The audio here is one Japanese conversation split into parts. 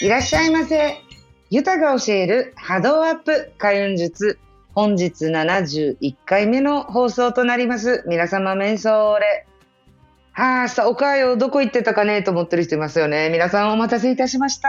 いらっしゃいませ。ユタが教える波動アップ開運術。本日71回目の放送となります。皆様、瞑想れ。はあ、さ、おかよ、どこ行ってたかねと思ってる人いますよね。皆さんお待たせいたしました。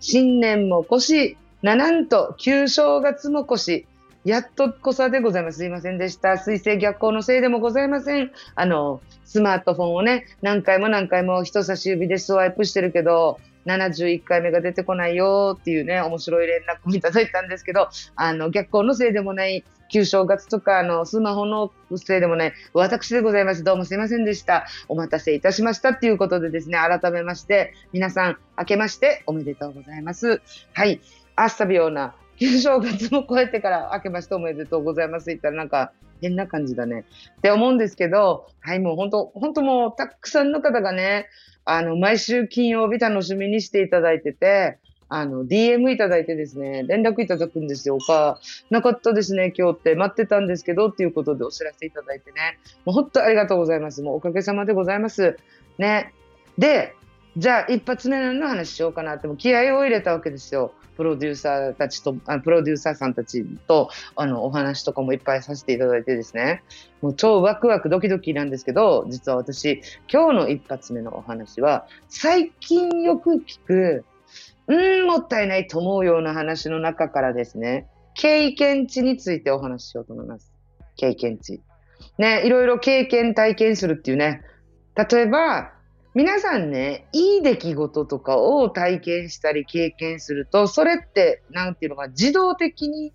新年も越し、ななんと、旧正月も越し、やっとこさでございます。すいませんでした。水星逆行のせいでもございません。あの、スマートフォンをね、何回も何回も人差し指でスワイプしてるけど、71回目が出てこないよっていうね、面白い連絡もいただいたんですけど、あの、逆行のせいでもない、旧正月とか、あの、スマホのせいでもない、私でございます。どうもすいませんでした。お待たせいたしましたっていうことでですね、改めまして、皆さん、明けましておめでとうございます。はい。アスタビオな旧正月も超えてから明けましておめでとうございます言ったらなんか変な感じだねって思うんですけど、はい、もう本当、本当もうたくさんの方がね、あの、毎週金曜日楽しみにしていただいてて、あの、DM いただいてですね、連絡いただくんですよ。か、なかったですね、今日って待ってたんですけどっていうことでお知らせいただいてね、もう本当ありがとうございます。もうおかげさまでございます。ね。で、じゃあ一発目の話しようかなっても気合を入れたわけですよ。プロデューサーたちと、あプロデューサーさんたちとあのお話とかもいっぱいさせていただいてですね、もう超ワクワクドキドキなんですけど、実は私、今日の一発目のお話は、最近よく聞く、うん、もったいないと思うような話の中からですね、経験値についてお話ししようと思います。経験値。ね、いろいろ経験、体験するっていうね。例えば、皆さんね、いい出来事とかを体験したり経験すると、それって、なんていうのか、自動的に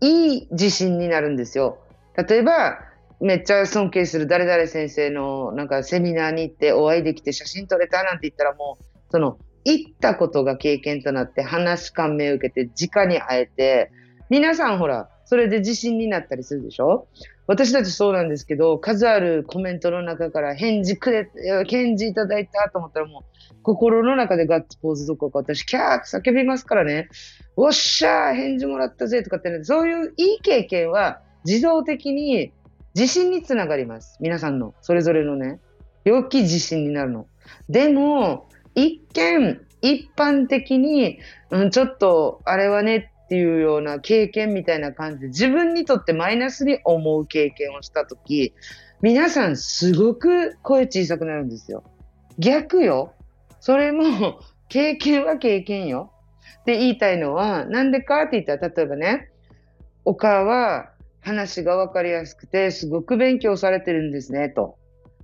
いい自信になるんですよ。例えば、めっちゃ尊敬する誰々先生のなんかセミナーに行ってお会いできて写真撮れたなんて言ったらもう、その、行ったことが経験となって話感銘を受けて直に会えて、皆さんほら、それで自信になったりするでしょ？私たちそうなんですけど、数あるコメントの中から返事くれ、返事いただいたと思ったらもう、心の中でガッツポーズどこか私、キャーって叫びますからね。おっしゃー返事もらったぜとかってね、そういういい経験は自動的に自信につながります。皆さんの、それぞれのね、良き自信になるの。でも、一見、一般的に、うん、ちょっと、あれはねっていうような経験みたいな感じで、自分にとってマイナスに思う経験をしたとき、皆さんすごく声小さくなるんですよ。逆よ。それも、経験は経験よ。って言いたいのは、なんでかって言ったら、例えばね、お母は話がわかりやすくて、すごく勉強されてるんですね、と。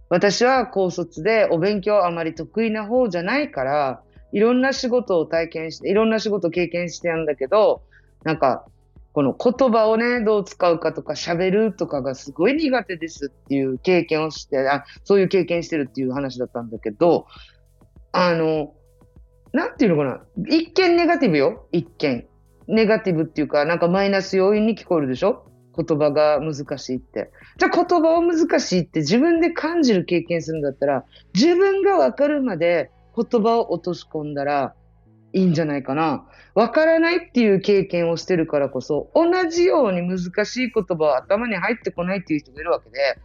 私は高卒でお勉強あまり得意な方じゃないから、いろんな仕事を体験して、いろんな仕事を経験してやるんだけど、なんか、この言葉をね、どう使うかとか喋るとかがすごい苦手ですっていう経験をして、あそういう経験してるっていう話だったんだけど、あの、なんていうのかな。一見ネガティブよ。一見。ネガティブっていうか、なんかマイナス要因に聞こえるでしょ？言葉が難しいって。じゃあ言葉を難しいって自分で感じる経験するんだったら、自分がわかるまで言葉を落とし込んだらいいんじゃないかな。わからないっていう経験をしてるからこそ、同じように難しい言葉は頭に入ってこないっていう人がいるわけで、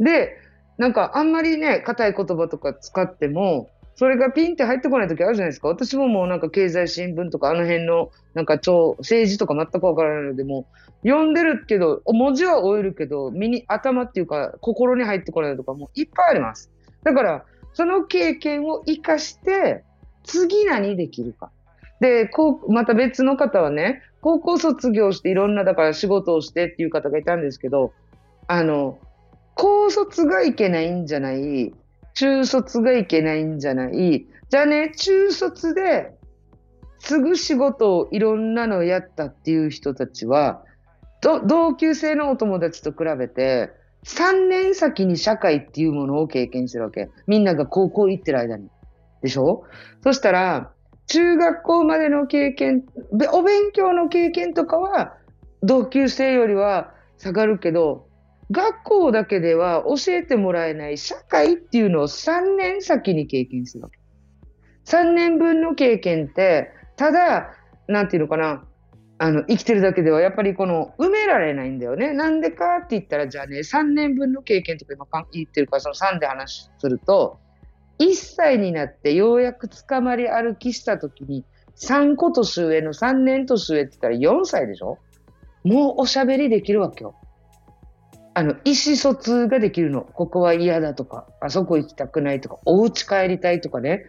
で、なんかあんまりね、硬い言葉とか使っても、それがピンって入ってこない時あるじゃないですか。私ももうなんか経済新聞とかあの辺のなんか超政治とか全くわからないので、もう読んでるけど、文字は終えるけど、身に頭っていうか心に入ってこないとかもいっぱいあります。だから、その経験を活かして、次何できるか。で、こう、また別の方はね、高校卒業していろんな、だから仕事をしてっていう方がいたんですけど、あの、高卒がいけないんじゃない、中卒がいけないんじゃない、じゃあね、中卒ですぐ仕事をいろんなのやったっていう人たちは、同級生のお友達と比べて、3年先に社会っていうものを経験してるわけ。みんなが高校行ってる間に。でしょ？そしたら、中学校までの経験、お勉強の経験とかは同級生よりは下がるけど、学校だけでは教えてもらえない社会っていうのを3年先に経験するわけ。3年分の経験って、ただ、なんていうのかな、あの、生きてるだけではやっぱりこの埋められないんだよね。なんでかって言ったら、じゃあね、3年分の経験とか今言ってるから、その3で話すると、1歳になってようやく捕まり歩きした時に、3個年上の3年年上って言ったら4歳でしょ？もうおしゃべりできるわけよ。あの、意思疎通ができるの。ここは嫌だとか、あそこ行きたくないとか、お家帰りたいとかね、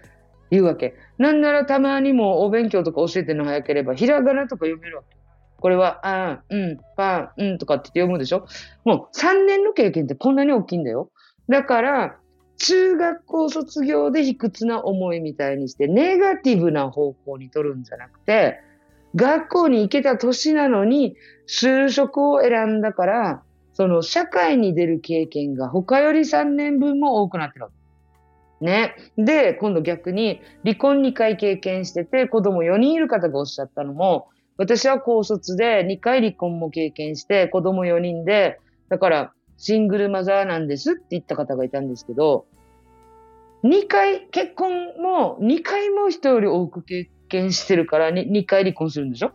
言うわけ。なんならたまにもお勉強とか教えてるの早ければ、ひらがなとか読めるわけ。これは、あん、うん、パン、うんとかって読むでしょ？もう3年の経験ってこんなに大きいんだよ。だから、中学校卒業で卑屈な思いみたいにして、ネガティブな方向に取るんじゃなくて、学校に行けた年なのに、就職を選んだから、その社会に出る経験が他より3年分も多くなってるわけ。ね。で、今度逆に離婚2回経験してて子供4人いる方がおっしゃったのも、私は高卒で2回離婚も経験して子供4人で、だからシングルマザーなんですって言った方がいたんですけど、2回、結婚も2回も人より多く経験してるから 2, 2回離婚するんでしょ？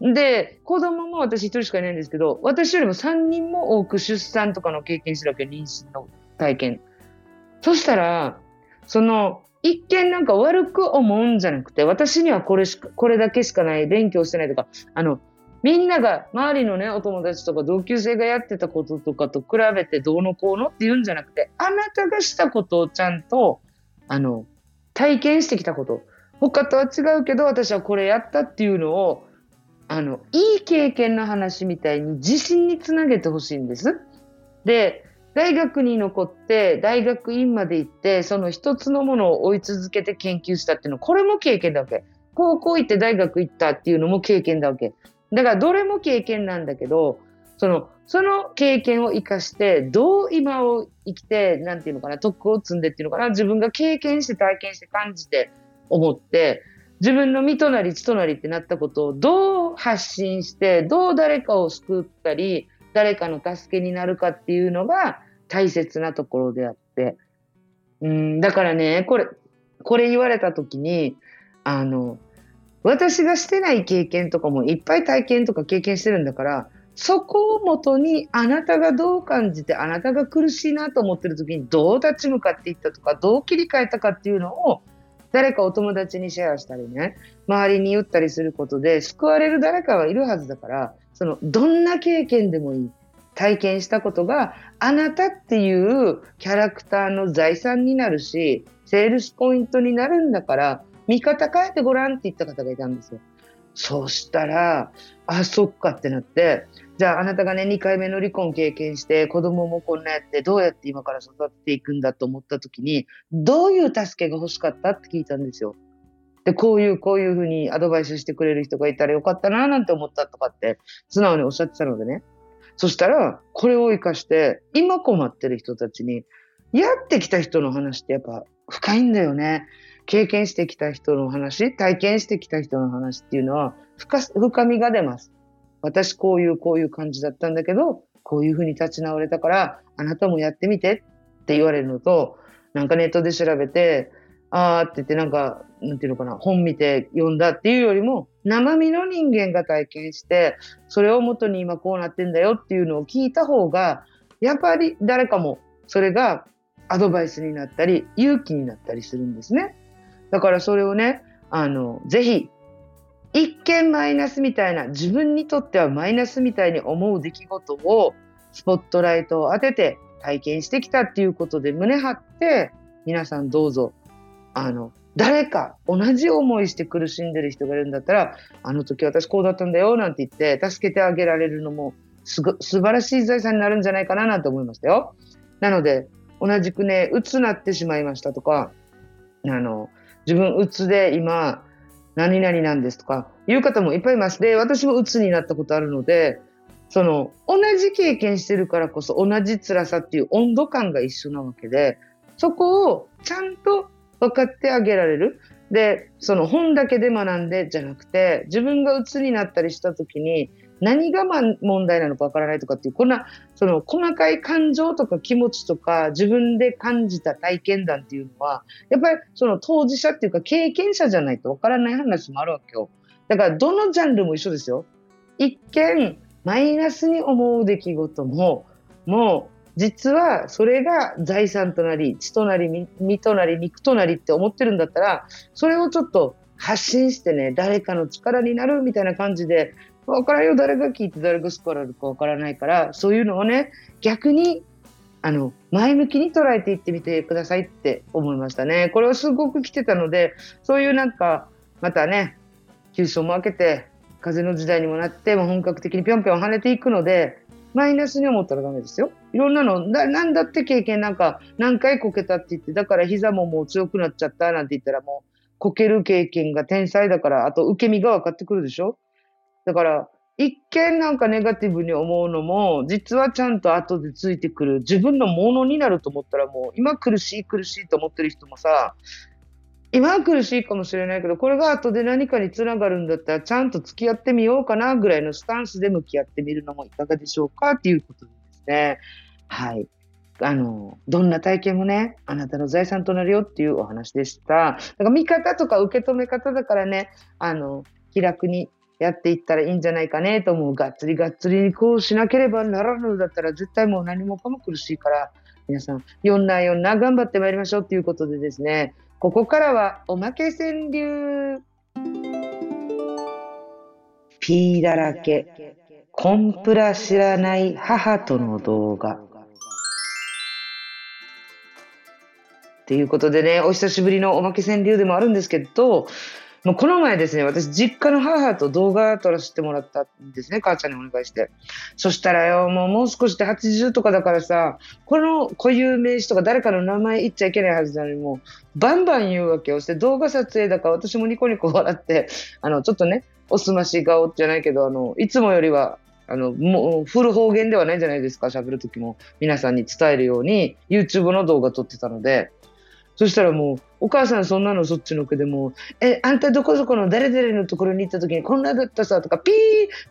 で、子供も私1人しかいないんですけど、私よりも3人も多く出産とかの経験してるわけ、妊娠の体験。そしたら、その、一見なんか悪く思うんじゃなくて、私にはこれしか、これだけしかない、勉強してないとか、あの、みんなが、周りのね、お友達とか同級生がやってたこととかと比べてどうのこうのって言うんじゃなくて、あなたがしたことをちゃんと、あの、体験してきたこと。他とは違うけど、私はこれやったっていうのを、あの、いい経験の話みたいに自信につなげてほしいんです。で、大学に残って、大学院まで行って、その一つのものを追い続けて研究したっていうの、これも経験だわけ。高校行って大学行ったっていうのも経験だわけ。だからどれも経験なんだけど、その、その経験を生かして、どう今を生きて、なんていうのかな、徳を積んでっていうのかな、自分が経験して体験して感じて思って、自分の身となり血となりってなったことをどう発信して、どう誰かを救ったり、誰かの助けになるかっていうのが大切なところであって。うん、だからね、これ、これ言われた時に、あの、私がしてない経験とかもいっぱい体験とか経験してるんだから、そこをもとにあなたがどう感じて、あなたが苦しいなと思ってる時にどう立ち向かっていったとか、どう切り替えたかっていうのを、誰かお友達にシェアしたりね、周りに言ったりすることで救われる誰かはいるはずだから、その、どんな経験でもいい。体験したことがあなたっていうキャラクターの財産になるし、セールスポイントになるんだから、見方変えてごらんって言った方がいたんですよ。そしたら、あ、そっかってなって、じゃああなたがね、2回目の離婚経験して、子供もこんなやって、どうやって今から育てていくんだと思った時に、どういう助けが欲しかったって聞いたんですよ。で、こういう、こういうふうにアドバイスしてくれる人がいたらよかったな、なんて思ったとかって、素直におっしゃってたのでね。そしたら、これを活かして、今困ってる人たちに、やってきた人の話ってやっぱ深いんだよね。経験してきた人の話、体験してきた人の話っていうのは深深みが出ます。私こういうこういう感じだったんだけど、こういうふうに立ち直れたから、あなたもやってみてって言われるのと、なんかネットで調べて、あーって言ってなんか、なんていうのかな、本見て読んだっていうよりも、生身の人間が体験して、それをもとに今こうなってんだよっていうのを聞いた方が、やっぱり誰かもそれがアドバイスになったり、勇気になったりするんですね。だからそれをね、あの、ぜひ、一見マイナスみたいな、自分にとってはマイナスみたいに思う出来事を、スポットライトを当てて体験してきたっていうことで胸張って、皆さんどうぞ、あの、誰か同じ思いして苦しんでる人がいるんだったら、あの時私こうだったんだよなんて言って助けてあげられるのもすご素晴らしい財産になるんじゃないかななんて思いましたよ。なので、同じくね、鬱なってしまいましたとか、あの、自分うつで今、何々なんですとか、いう方もいっぱいいます。で、私もうつになったことあるので、その、同じ経験してるからこそ同じ辛さっていう温度感が一緒なわけで、そこをちゃんと分かってあげられる。で、その本だけで学んでじゃなくて、自分が鬱になったりした時に、何がま問題なのかわからないとかっていう、こんな、その細かい感情とか気持ちとか自分で感じた体験談っていうのは、やっぱりその当事者っていうか経験者じゃないとわからない話もあるわけよ。だからどのジャンルも一緒ですよ。一見、マイナスに思う出来事も、もう実はそれが財産となり血となり身となり肉となりって思ってるんだったらそれをちょっと発信してね誰かの力になるみたいな感じで分からんよ誰が聞いて誰が救われるか分からないからそういうのをね逆にあの前向きに捉えていってみてくださいって思いましたね。これはすごく来てたのでそういうなんかまたね急所も開けて風の時代にもなってもう本格的にぴょんぴょん跳ねていくのでマイナスに思ったらダメですよ。いろんなのだなんだって経験なんか何回こけたって言ってだから膝ももう強くなっちゃったなんて言ったらもうこける経験が天才だからあと受け身が分かってくるでしょだから一見なんかネガティブに思うのも、実はちゃんと後でついてくる。自分のものになると思ったらもう、今苦しい苦しいと思ってる人もさ、今は苦しいかもしれないけど、これが後で何かにつながるんだったら、ちゃんと付き合ってみようかなぐらいのスタンスで向き合ってみるのもいかがでしょうかっていうことですね。はい。あの、どんな体験もね、あなたの財産となるよっていうお話でした。だから見方とか受け止め方だからね、あの、気楽にやっていったらいいんじゃないかねと思う。がっつりがっつりにこうしなければならぬだったら絶対もう何もかも苦しいから、皆さん、4な4な頑張ってまいりましょうということでですね、ここからはおまけ川柳。P だらけ。コンプラ知らない母との動画。っていうことでね、お久しぶりのおまけ川柳でもあるんですけど、もうこの前ですね、私、実家の母と動画撮らせてもらったんですね、母ちゃんにお願いして。そしたらよ、もうもう少しで80とかだからさ、この固有名詞とか誰かの名前言っちゃいけないはずなのに、もう、バンバン言うわけをして、動画撮影だから私もニコニコ笑って、あの、ちょっとね、おすまし顔じゃないけど、あの、いつもよりは、あの、もう、フル方言ではないじゃないですか、喋るときも。皆さんに伝えるように、YouTube の動画撮ってたので、そしたらもう、お母さんそんなのそっちのけでも、え、あんたどこそこの誰々のところに行った時にこんなだったさとか、ピー、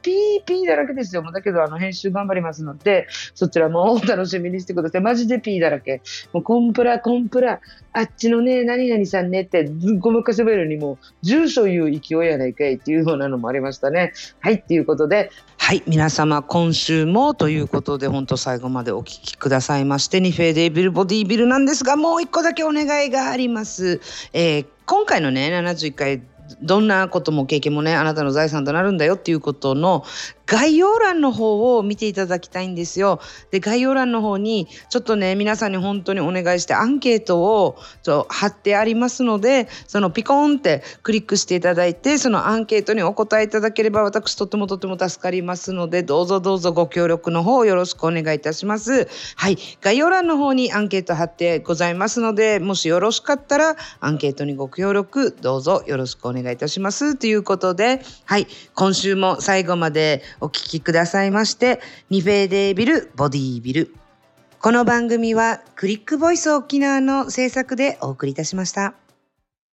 ピー、ピーだらけですよ。もうだけど、あの、編集頑張りますので、そちらもお楽しみにしてください。マジでピーだらけ。もうコンプラ、コンプラ、あっちのね、何々さんねって、ごまかせばいるにもう、住所言う勢いやないかいっていうようなのもありましたね。はい、っていうことで、はい、皆様今週もということで、本当最後までお聞きくださいまして、ニフェーデイビルボディービルなんですが、もう一個だけお願いがあります。えー、今回のね、71回どんなことも経験もねあなたの財産となるんだよっていうことの概要欄の方を見ていただきたいんですよ。で概要欄の方にちょっとね皆さんに本当にお願いしてアンケートをちょ貼ってありますのでそのピコンってクリックしていただいてそのアンケートにお答えいただければ私とてもとても助かりますのでどうぞどうぞご協力の方よろしくお願いいたします。はい概要欄の方にアンケート貼ってございますのでもしよろしかったらアンケートにご協力どうぞよろしくお願いいたします。ということではい今週も最後までお聴きくださいまして、ニフェーデービルボディービル。この番組はクリックボイス沖縄の制作でお送りいたしました。